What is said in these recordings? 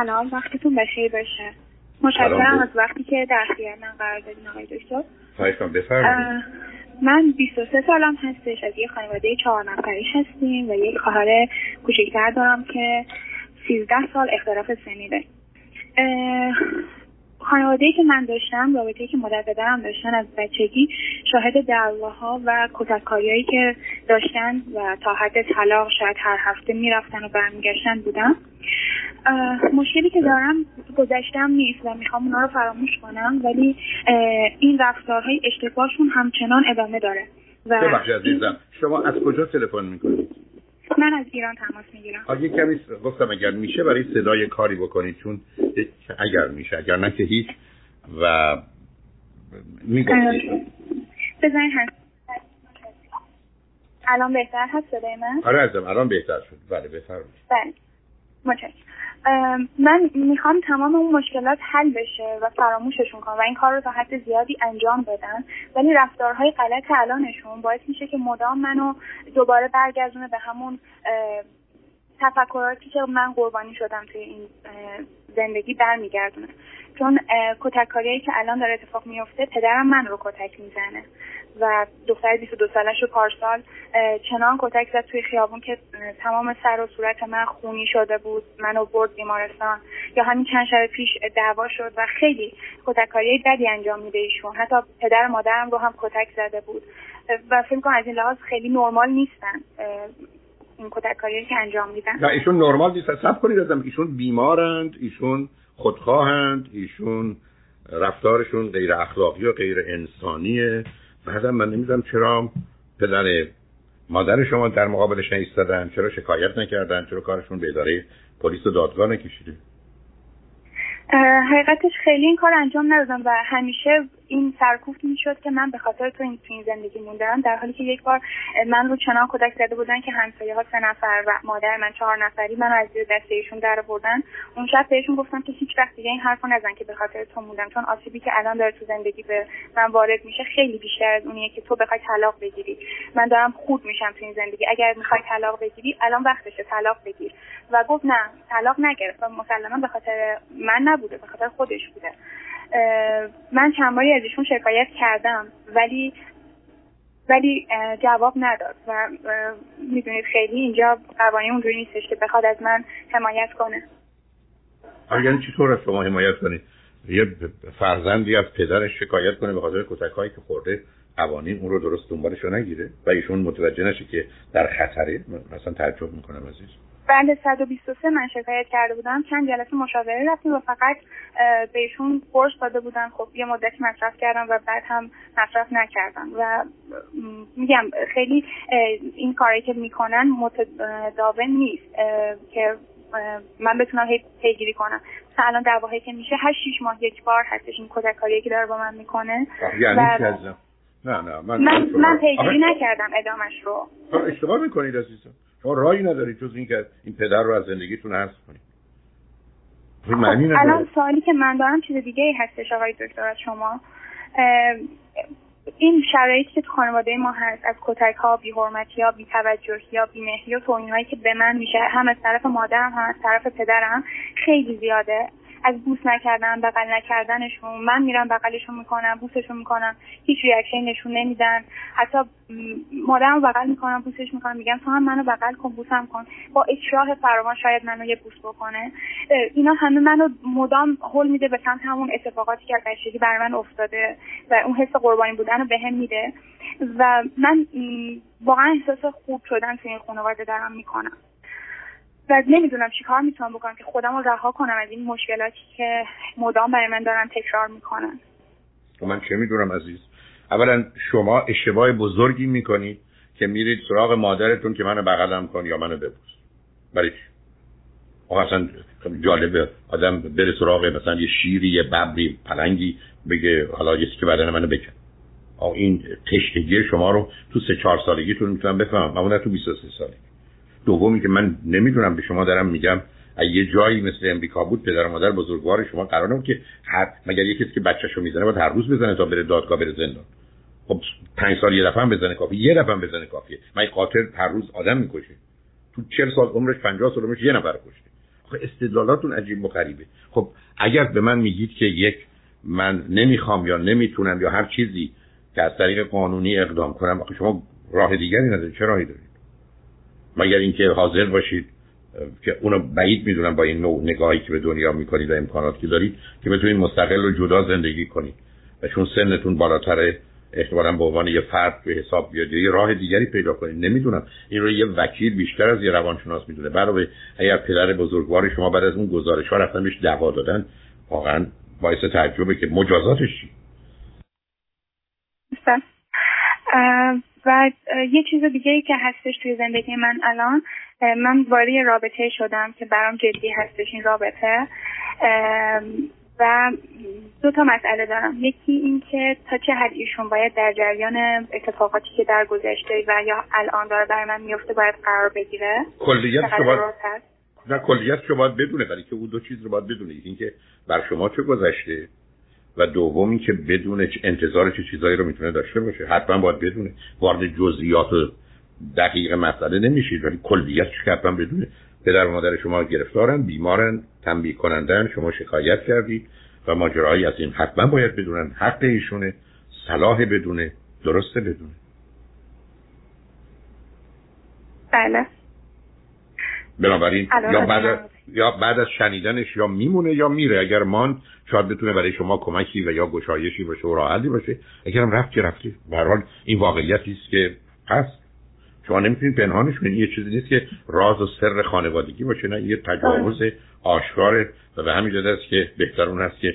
سلام وقتتون بخیر باشه. متشکرم از وقتی که در اختیار من قرار دادین آقای دکتر. من 23 سالم هستش از یه خانواده چهار نفری هستیم و یک خواهر کوچکتر دارم که 13 سال اختلاف سنی داریم خانواده که من داشتم رابطه که مادر پدرم داشتن از بچگی شاهد دعواها و کتککاریهایی که داشتن و تا حد طلاق شاید هر هفته می‌رفتن و برمیگشتن بودم. مشکلی که دارم گذشتم نیست و می‌خوام اونا رو فراموش کنم ولی این رفتارهای اشتباهشون همچنان ادامه داره. و عزیزم شما از کجا تلفن می‌کنید؟ من از ایران تماس می‌گیرم. آگه کمی گفتم اگر میشه برای صدای کاری بکنید چون اگر میشه اگر نه که هیچ. و می‌گفتید بزنید هست. الان بهتر هست صدای من؟ آره ازم الان بهتر شد. بله بهتر بله. متشکرم. من می‌خوام تمام اون مشکلات حل بشه و فراموششون کنم و این کار رو تا حد زیادی انجام بدن ولی رفتارهای غلط الانشون باعث میشه که مدام منو دوباره برگردونه به همون تفکراتی که من قربانی شدم توی این زندگی برمیگردونه چون کتککاریایی که الان داره اتفاق میفته پدرم من رو کتک می‌زنه. و دختر 22 سالش رو پارسال چنان کتک زد توی خیابون که تمام سر و صورت من خونی شده بود منو برد بیمارستان. یا همین چند شب پیش دعوا شد و خیلی کتککاری بدی انجام میده ایشون. حتی پدر مادرم رو هم کتک زده بود. و فکر کنم از این لحاظ خیلی نرمال نیستن. این کتککاری که انجام میدن؟ نه ایشون نرمال نیست. سب کنید ازم. ایشون بیمارند ایشون خودخواهند ایشون رفتارشون غیر اخلاقی و غیر انسانیه. بعدم من نمی‌دونم چرا پدر مادر شما در مقابلش نیستادن چرا شکایت نکردن چرا کارشون به اداره پلیس و دادگاه نکشیده؟ حقیقتش خیلی این کار انجام ندادم و همیشه این سرکوفت می‌شد که من به خاطر تو این تو این زندگی موندم در حالی که یک بار من رو چنان کودک زده بودن که همسایه ها سه نفر و مادر من چهار نفری من از زیر دسته ایشون در بردن اون شب بهشون گفتم که هیچ وقت دیگه این حرفو نزن که به خاطر تو موندم چون آسیبی که الان داره تو زندگی به من وارد میشه خیلی بیشتر از اونیه که تو بخوای طلاق بگیری. من دارم خود میشم تو این زندگی. اگر می‌خوای طلاق بگیری الان وقتشه طلاق بگیر. و گفت نه طلاق نگرفت مسلما به خاطر من نبوده به خاطر خودش بوده. من چند باری از شکایت کردم ولی ولی جواب نداد و می‌دونید خیلی اینجا قوانین اونجوری نیستش که بخواد از من حمایت کنه. آره یعنی چطور از شما حمایت کنید یه فرزندی از پدرش شکایت کنه به خاطر کتک هایی که خورده قوانین اون رو درست دنبالش نگیره؟ و ایشون متوجه نشه که در خطره؟ مثلا تعجب می‌کنم عزیز بند 123 من شکایت کرده بودم. چند جلسه مشاوره رفتیم و فقط بهشون فرش داده بودن خب یه مدتی مصرف کردم و بعد هم مصرف نکردم. و میگم خیلی این کاری که می‌کنن متداول نیست. که من بتونم هی پیگیری کنم. مثلا الان دعواهایی که میشه هر شیش ماه یک بار هستش. این کودکاری که داره با من می‌کنه. یعنی و... نه نه من من, من پیگیری نکردم ادامش رو. اشتباه می‌کنید عزیزم. شما راهی ندارید جز اینکه این پدر رو از زندگیتون حذف کنید. خب الان سوالی که من دارم چیز دیگه ای هستش آقای دکتر از شما. این شرایطی که تو خانواده ما هست از کتک ها بی حرمتی ها بی توجهی ها بی مهری و توهین هایی که به من میشه هم از طرف مادرم هم از طرف پدرم خیلی زیاده. از بوس نکردن بغل نکردنشون. من میرم بغلشون می‌کنم بوسشون می‌کنم. هیچ reaction نشون نمیدن. حتی مادرم بغل می‌کنم بوسش می‌کنم. میگم تو هم منو بغل کن بوسم کن. با اکراه فراوان شاید منو یه بوس بکنه. اینا همه منو مدام حل میده به سمت همون اتفاقاتی که از بچگی برای من افتاده و اون حس قربانی بودن رو بهم میده. و من واقعا احساس خوب شدن تو این خانواده دارم می‌کنم. و نمی‌دونم چیکار می‌تونم بکنم که خودم رو رها کنم از این مشکلاتی که مدام برای من دارن تکرار می‌کنن. خب من چه می‌دونم عزیز؟ اولا شما اشتباه بزرگی می‌کنید که میرید سراغ مادرتون که منو بغلم کن یا منو ببوس. برای چی؟ اصلا جالبه. آدم بره سراغ مثلا یه شیری یه ببری پلنگی بگه حالا یه که بدن منو بکن. این تشتگی شما رو تو سه چهار سالگیتون می‌تونم بفهمم. اما تو 23 سالگی. دومی که من نمی‌دونم به شما دارم میگم یه جایی مثل امریکا بود پدر و مادر بزرگوار شما قراره که هر مگر یه کسی که بچه‌شو می‌زنه باید هر روز بزنه تا بره دادگاه بره زندان؟ خب پنج سال یه دفعه بزنه کافی یه دفعه بزنه کافیه. من قاتل هر روز آدم می‌کشه. تو 40 سال عمرش 50 سال عمرش یه نفر کشته. خب استدلالاتون عجیب و غریبه. خب اگر به من میگید که یک من نمی‌خوام یا نمی‌تونم یا هر چیزی که از طریق قانونی اقدام کنم شما راه دیگری ندارید. چه راهی دارید؟ مگر اینکه حاضر باشید که اونو بعید می‌دونم با این نوع نگاهی که به دنیا می‌کنید و امکاناتی که دارید که بتونید مستقل و جدا زندگی کنید. و چون سنتون بالاتره احتمالا به عنوان یه فرد به حساب بیاد یه راه دیگری پیدا کنید. نمی‌دونم. این رو یه وکیل بیشتر از یه روانشناس می‌دونه. برای اگر پدر بزرگوار شما بعد از اون گزارش ها رفتن بهش دعوا دادن واقعا باعث تعجبه که مجازاتش چی؟ و یه چیز دیگه ای که هستش توی زندگی من الان من وارد رابطه شدم که برام جدی هستش این رابطه. و دو تا مسئله دارم. یکی این که تا چه حد ایشون باید در جریان اتفاقاتی که در گذشته و یا الان داره برای من میفته باید قرار بگیره. کلیت شما نه کلیت شما باید بدونه ولی که او دو چیز رو باید بدونه. اینکه بر شما چه گذشته؟ و دومی که بدونه انتظار چه چیزایی رو می‌تونه داشته باشه. حتما باید بدونه. وارد جزئیات و دقیق مسئله نمیشید ولی کلیتش حتما بدونه. پدر و مادر شما گرفتارن بیمارن تنبیه کنندن شما شکایت کردید و ماجرایی از این حتما باید بدونن. حق ایشونه صلاح بدونه درسته بدونه. بله. بنابراین یا بعد, یا بعد از شنیدنش یا میمونه یا میره. اگر مان شاید بتونه برای شما کمکی و یا گشایشی باشه و راحتی باشه. اگرم رفت که رفتی. به این واقعیتی است که هست. شما نمی‌تونید پنهانش کنید. یه چیزی نیست که راز و سر خانوادگی باشه نه یه تجاوز آشکاره و به همین است که بهتر اون هست که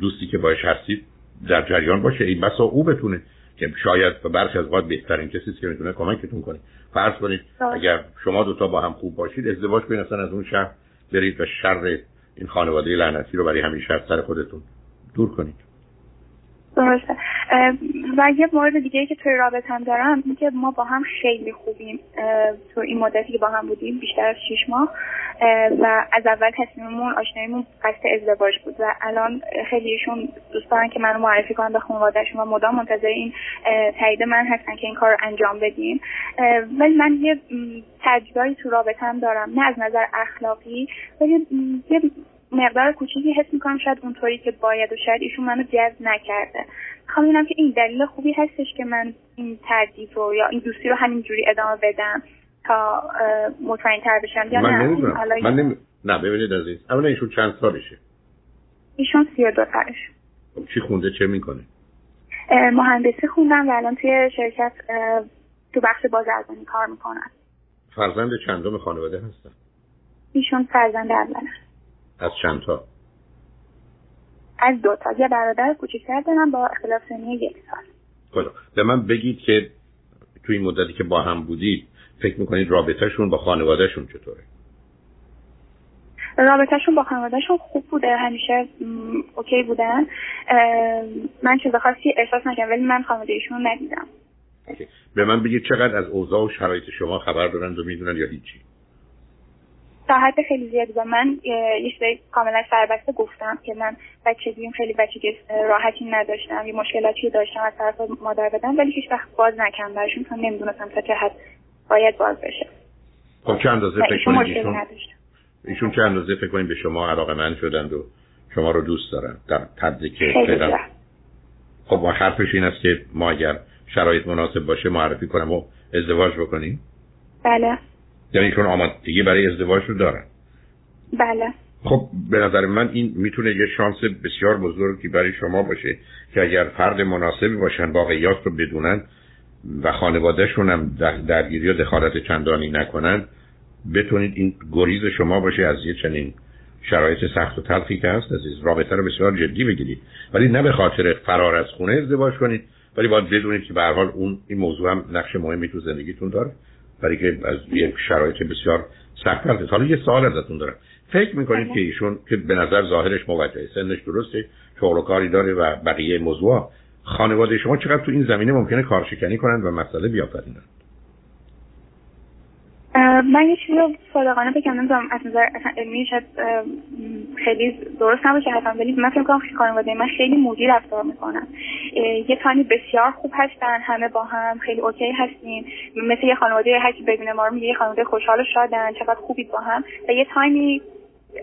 دوستی که باش هستید در جریان باشه. این بسا او بتونه که شاید به برخی از اوقات بهترین کسی که می‌تونه کمکتون کنه. فرض کنید اگر شما دوتا با هم خوب باشید ازدواج کنید. اصلا از اون شهر برید و شر این خانواده لعنتی رو برای همیشه از سر خودتون دور کنید. درسته و یه مورد دیگه که توی رابطه هم دارم این که ما با هم خیلی خوبیم. تو این مدتی که با هم بودیم بیشتر از شیش ماه. و از اول تصمیممون آشناییمون قصد ازدواج بود و الان خیلیشون دوست دارن که منو معرفی کنن به خانوادهشون و مدام منتظر این تایید من هستن که این کار رو انجام بدیم. ولی من یه تجربه تو رابطه هم دارم. نه از نظر اخلاقی ولی یه مقدار کوچیکی حس می‌کنم شاید اونطوری که باید و شاید ایشون منو جذب نکرده. می‌خوام ببینم که این دلیل خوبی هستش که من این تردید رو یا این دوستی رو همینجوری ادامه بدم تا مطمئن تر بشم یا من نه. من نمی... نه ببینید عزیز اولا ایشون چند سالشه؟ ایشون سی دو سالش. خب چی خونده چه می‌کنه؟ مهندسی خوندم و الان توی شرکت تو بخش بازرگانی کار می‌کنن فرزند چندم خانواده هستن؟ ایشون فرزند اولن. از چند تا از دو تا. یه برادر کوچیکتر دارم با اختلاف سنی یک سال. خدا. به من بگید که تو این مدتی که با هم بودید فکر می‌کنید رابطهشون با خانوادهشون چطوره؟ رابطهشون با خانوادهشون خوب بوده. همیشه اوکی بودن. من چیز خاصی احساس نکردم ولی من خانوادهشون ندیدم. به من بگید چقدر از اوضاع و شرایط شما خبر دارن و می‌دونن یا هیچی؟ تا حد خیلی زیادی با من یه چیزای کاملا سربسته گفتم که من بچگیم خیلی بچگی راحتی نداشتم یه مشکلاتی داشتم از طرف مادر بدم ولی هیچ وقت باز نکردم. براشون چون نمی‌دونستم تا چه حد باید باز بشه. خب چه اندازه فکر کنید؟ ایشون ایشون چه اندازه فکر کنید به شما علاقه من شدند و شما رو دوست دارن؟ در حدی که خب ما حرفش این است که ما اگر شرایط مناسب باشه معرفی کنم و ازدواج بکنیم؟ بله. یعنی چون آمادگی برای ازدواج رو دارن بله. خب به نظر من این می‌تونه یه شانس بسیار بزرگی برای شما باشه که اگر فرد مناسبی باشن واقعیات رو بدونن و خانوادهشون هم درگیری و دخالت چندانی نکنن بتونید این گریز شما باشه از یه چنین شرایط سخت و تلخی که هست عزیز. رابطه رو بسیار جدی بگیرید. ولی نه به خاطر فرار از خونه ازدواج کنید ولی باید بدونید که به حال اون این موضوع هم نقش مهمی تو زندگیتون داره. برای که از یک شرایط بسیار سخت هست حالا یه سوال ازتون دارم. فکر می‌کنید بله. که ایشون که به نظر ظاهرش موجهه سنش درسته شغل و کاری داره و بقیه موضوع خانواده شما چقدر تو این زمینه ممکنه کارشکنی کنند و مسئله بیافرینند؟ من یه چیزی رو صادقانه بگم نمی‌دونم از نظر علمی شاید خیلی درست نباشه حتما ولی من فکر کنم خانواده من خیلی مودی رفتار می‌کنن یه تانی بسیار خوب هستن همه با هم خیلی اوکی هستیم. مثل یه خانواده هر کی ببینه ما رو میگه یه خانواده خوشحال و شادن چقدر خوبید با هم. و یه تایمی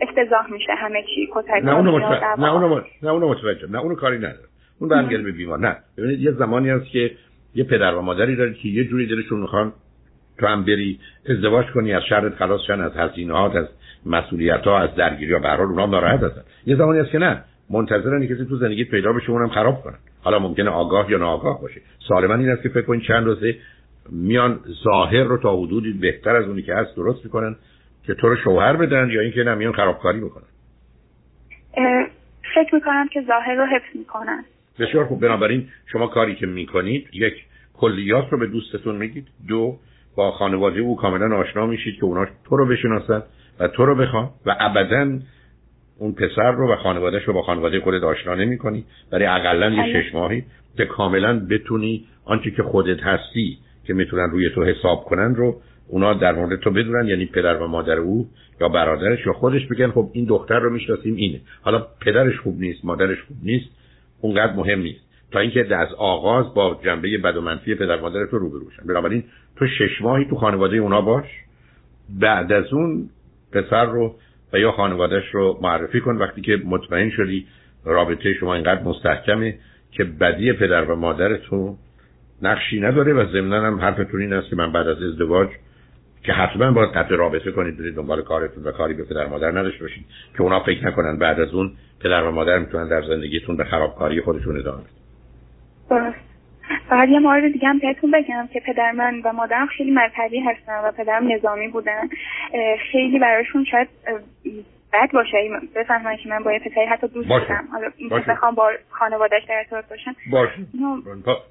افتضاح میشه همه چی کتک نه اونو متوجه نه اونو نه اونو متوجه نه اونو کاری نداره اون برمیگرده به بیمار. نه. ببینید یه زمانی هست که یه پدر و مادری داره که یه جوری دلشون می‌خوان تو هم بری ازدواج کنی از شرط خلاص شن از هزینه‌هات از مسئولیت ها از درگیری ها. به هر اونا ناراحت هستن. یه زمانی هست که نه منتظرن کسی تو زندگی پیدا بشه اونم خراب کنن. حالا ممکنه آگاه یا ناآگاه باشه. سالما این است که فکر کنید چند روزه میان ظاهر رو تا حدودی بهتر از اونی که هست درست می‌کنن که تو رو شوهر بدن یا اینکه نه میان خرابکاری می‌کنن فکر می‌کنم که ظاهر رو حفظ می‌کنن. بسیار خوب. بنابراین شما کاری که می‌کنید یک کلیات رو به دوستتون میگید. دو با خانواده او کاملا آشنا میشید که اونا تو رو بشناسد و تو رو بخوان و ابدا اون پسر رو و خانوادهش رو با خانواده خودت آشنا نمی کنی برای اقلا یه بله. شش ماهی که کاملا بتونی آنچه که خودت هستی که می‌تونن روی تو حساب کنن رو اونا در مورد تو بدونن. یعنی پدر و مادر او یا برادرش یا خودش بگن خب این دختر رو می‌شناسیم اینه. حالا پدرش خوب نیست مادرش خوب نیست اونقدر مهم نیست. تا اینکه از آغاز با جنبه بد و منفی پدر مادر تو روبرو بشن بنابراین تو شش ماهی تو خانواده اونا باش. بعد از اون پسر رو و یا خانوادهش رو معرفی کن. وقتی که مطمئن شدی رابطه شما اینقدر مستحکمه که بدی پدر و مادر تو نقشی نداره و ضمنا هم حرفتون این است که من بعد از ازدواج که حتما باید قطع رابطه کنید برید دنبال کارتون و کاری به پدر مادر نداشته باشید که اونا فکر نکنن بعد از اون پدر و مادر می‌تونن در زندگیتون به خرابکاری خودشون ادامه بدن. فقط یه مورد دیگه هم بهتون بگم که پدر من و مادرم خیلی مذهبی هستن و پدرم نظامی بودن. خیلی براشون شاید بد باشه. بفهمن که من با یه پسری حتی دوست دارم. حالا بخوام با خانوادهش در ارتباط باشم. باشه.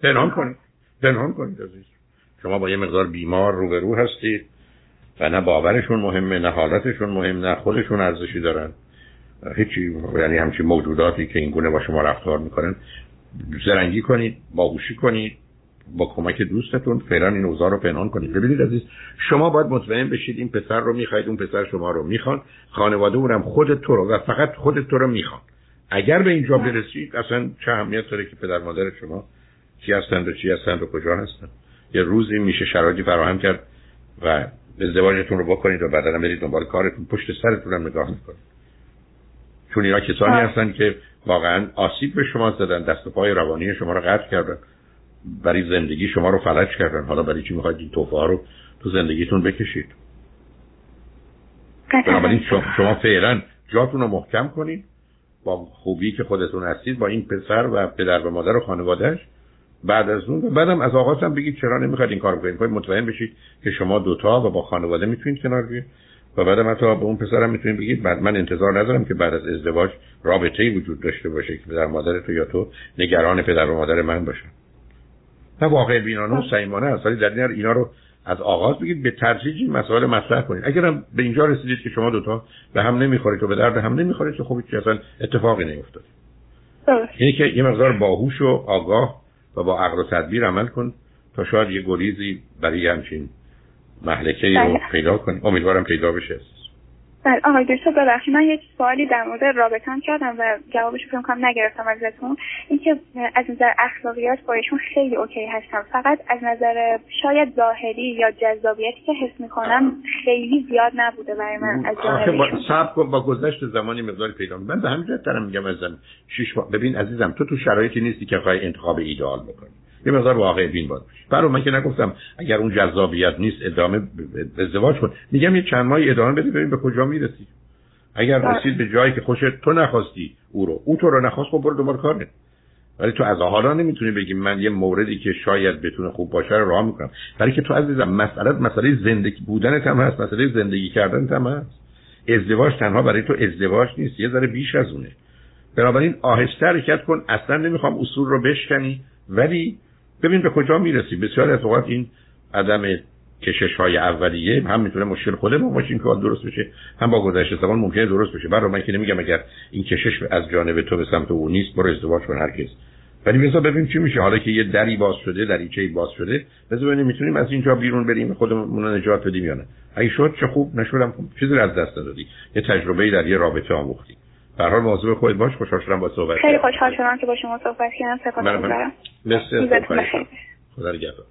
پنهان کنید. پنهان کنید عزیز. شما با یه مقدار بیمار روبرو هستید و نه باورشون مهمه نه حالتشون مهم نه خودشون ارزشی دارن. هیچی یعنی همچین موجوداتی که این گونه با شما رفتار می‌کنن زرنگی کنید باهوشی کنید با کمک دوستتون فعلا این اوضاع رو پنهان کنید. ببینید عزیز شما باید مطمئن بشید این پسر رو می‌خواید اون پسر شما رو می‌خوان. خانواده اونم خود تو رو و فقط خود تو رو می‌خوان. اگر به اینجا برسید اصلا چه اهمیت داره که پدر مادر شما چی هستند و چی هستند و کجا هستند؟ یه روزی میشه شرایطی فراهم کرد و ازدواجتون رو بکنید و بعدا برید دنبال کارتون پشت سرتون هم نگاه می‌کنید. چون اینا کسانی هستن که واقعا آسیب به شما زدن دست و پای روانی شما رو قطع کردن برای زندگی شما رو فلج کردن. حالا برای چی می‌خواید این توفه رو تو زندگیتون بکشید؟ بنابراین شما فعلا جاتون رو محکم کنید. با خوبی که خودتون هستید با این پسر و پدر و مادر و خانوادهش بعد از اون. بعدم از آغاز هم بگید چرا نمی‌خواید این کار کنید مطمئن بشید که شما دوتا و با خانواده می‌تونید کنار بیاید. و بعد حتی به اون پسرم می‌تونید بگید بعد من انتظار ندارم که بعد از ازدواج رابطه ای وجود داشته باشه که پدر مادر تو یا تو نگران پدر و مادر من باشن نه واقع بینانه و صمیمانه است ولی در این اینا رو از آغاز بگید به تدریج این مسائل مطرح کنید. اگرم به اینجا رسیدید که شما دوتا به هم نمی‌خورید و به درد هم نمی‌خورید که خب اصلا اتفاقی نیفتاد. یعنی که یه مقدار باهوش و آگاه و با عقل و تدبیر عمل کن تا شاید یه گریزی برای همچین محلکه ای رو بله. پیدا کنیم امیدوارم پیدا بشه. بله آقای دکتر ببخشید من یک سوالی در مورد رابطان کردم و جوابش فکر کنم نگرفتم ازتون. اینکه از نظر اخلاقیات با ایشون خیلی اوکی هستم. فقط از نظر شاید ظاهری یا جذابیتی که حس می‌کنم خیلی زیاد نبوده برای من از جانب با, با گذشت زمانی مقدار پیدا من به همین جهت دارم میگم ازم شش ببین عزیزم تو تو شرایطی نیستی که خواهی انتخاب ایدئال بکنی. یه مقدار واقع بین باشی برای من که نگفتم اگر اون جذابیت نیست ادامه ازدواج کن. میگم یه چند ماهی ادامه بده ببین به کجا می‌رسی. اگر بله. رسید به جایی که خوشت تو نخواستی او رو. او تو رو نخواست خب برو دنبال کار ولی تو از حالا نمی‌تونی بگی من یه موردی که شاید بتونه خوب باشه رو راه می‌کنم. برای که تو عزیزم مسئله مسئله زندگی بودن هم هست مسئله زندگی کردن هم هست. ازدواج تنها برای تو ازدواج نیست یه ذره بیش از اونه. بنابراین آهسته حرکت کن اصلا نمی‌خوام اصول رو بشکنی ولی ببین به کجا می‌رسی. بسیار از اوقات این عدم کشش های اولیه هم می‌تونه مشکل خوده با ماشین که درست بشه. هم با گذشته زمان ممکنه درست بشه. برای من که نمیگم اگر این کشش از جانب تو به سمت او نیست برو ازدواج کن هرگز ولی بذار ببینیم چی میشه. حالا که یه دری باز شده دریچه باز شده بذار ببینیم می‌تونیم از اینجا بیرون بریم خودمون نجات بدیم یا نه. اگه شد چه خوب نشدم. چیزی از دست دادی یه تجربه در یه رابطه آموختی. به هر حال موضوع خودت باش خوشحال شدم با صحبت خیلی خوشحال شدم که با شما صحبت کردم. سپاسگزارم مرسی خدا نگهدار.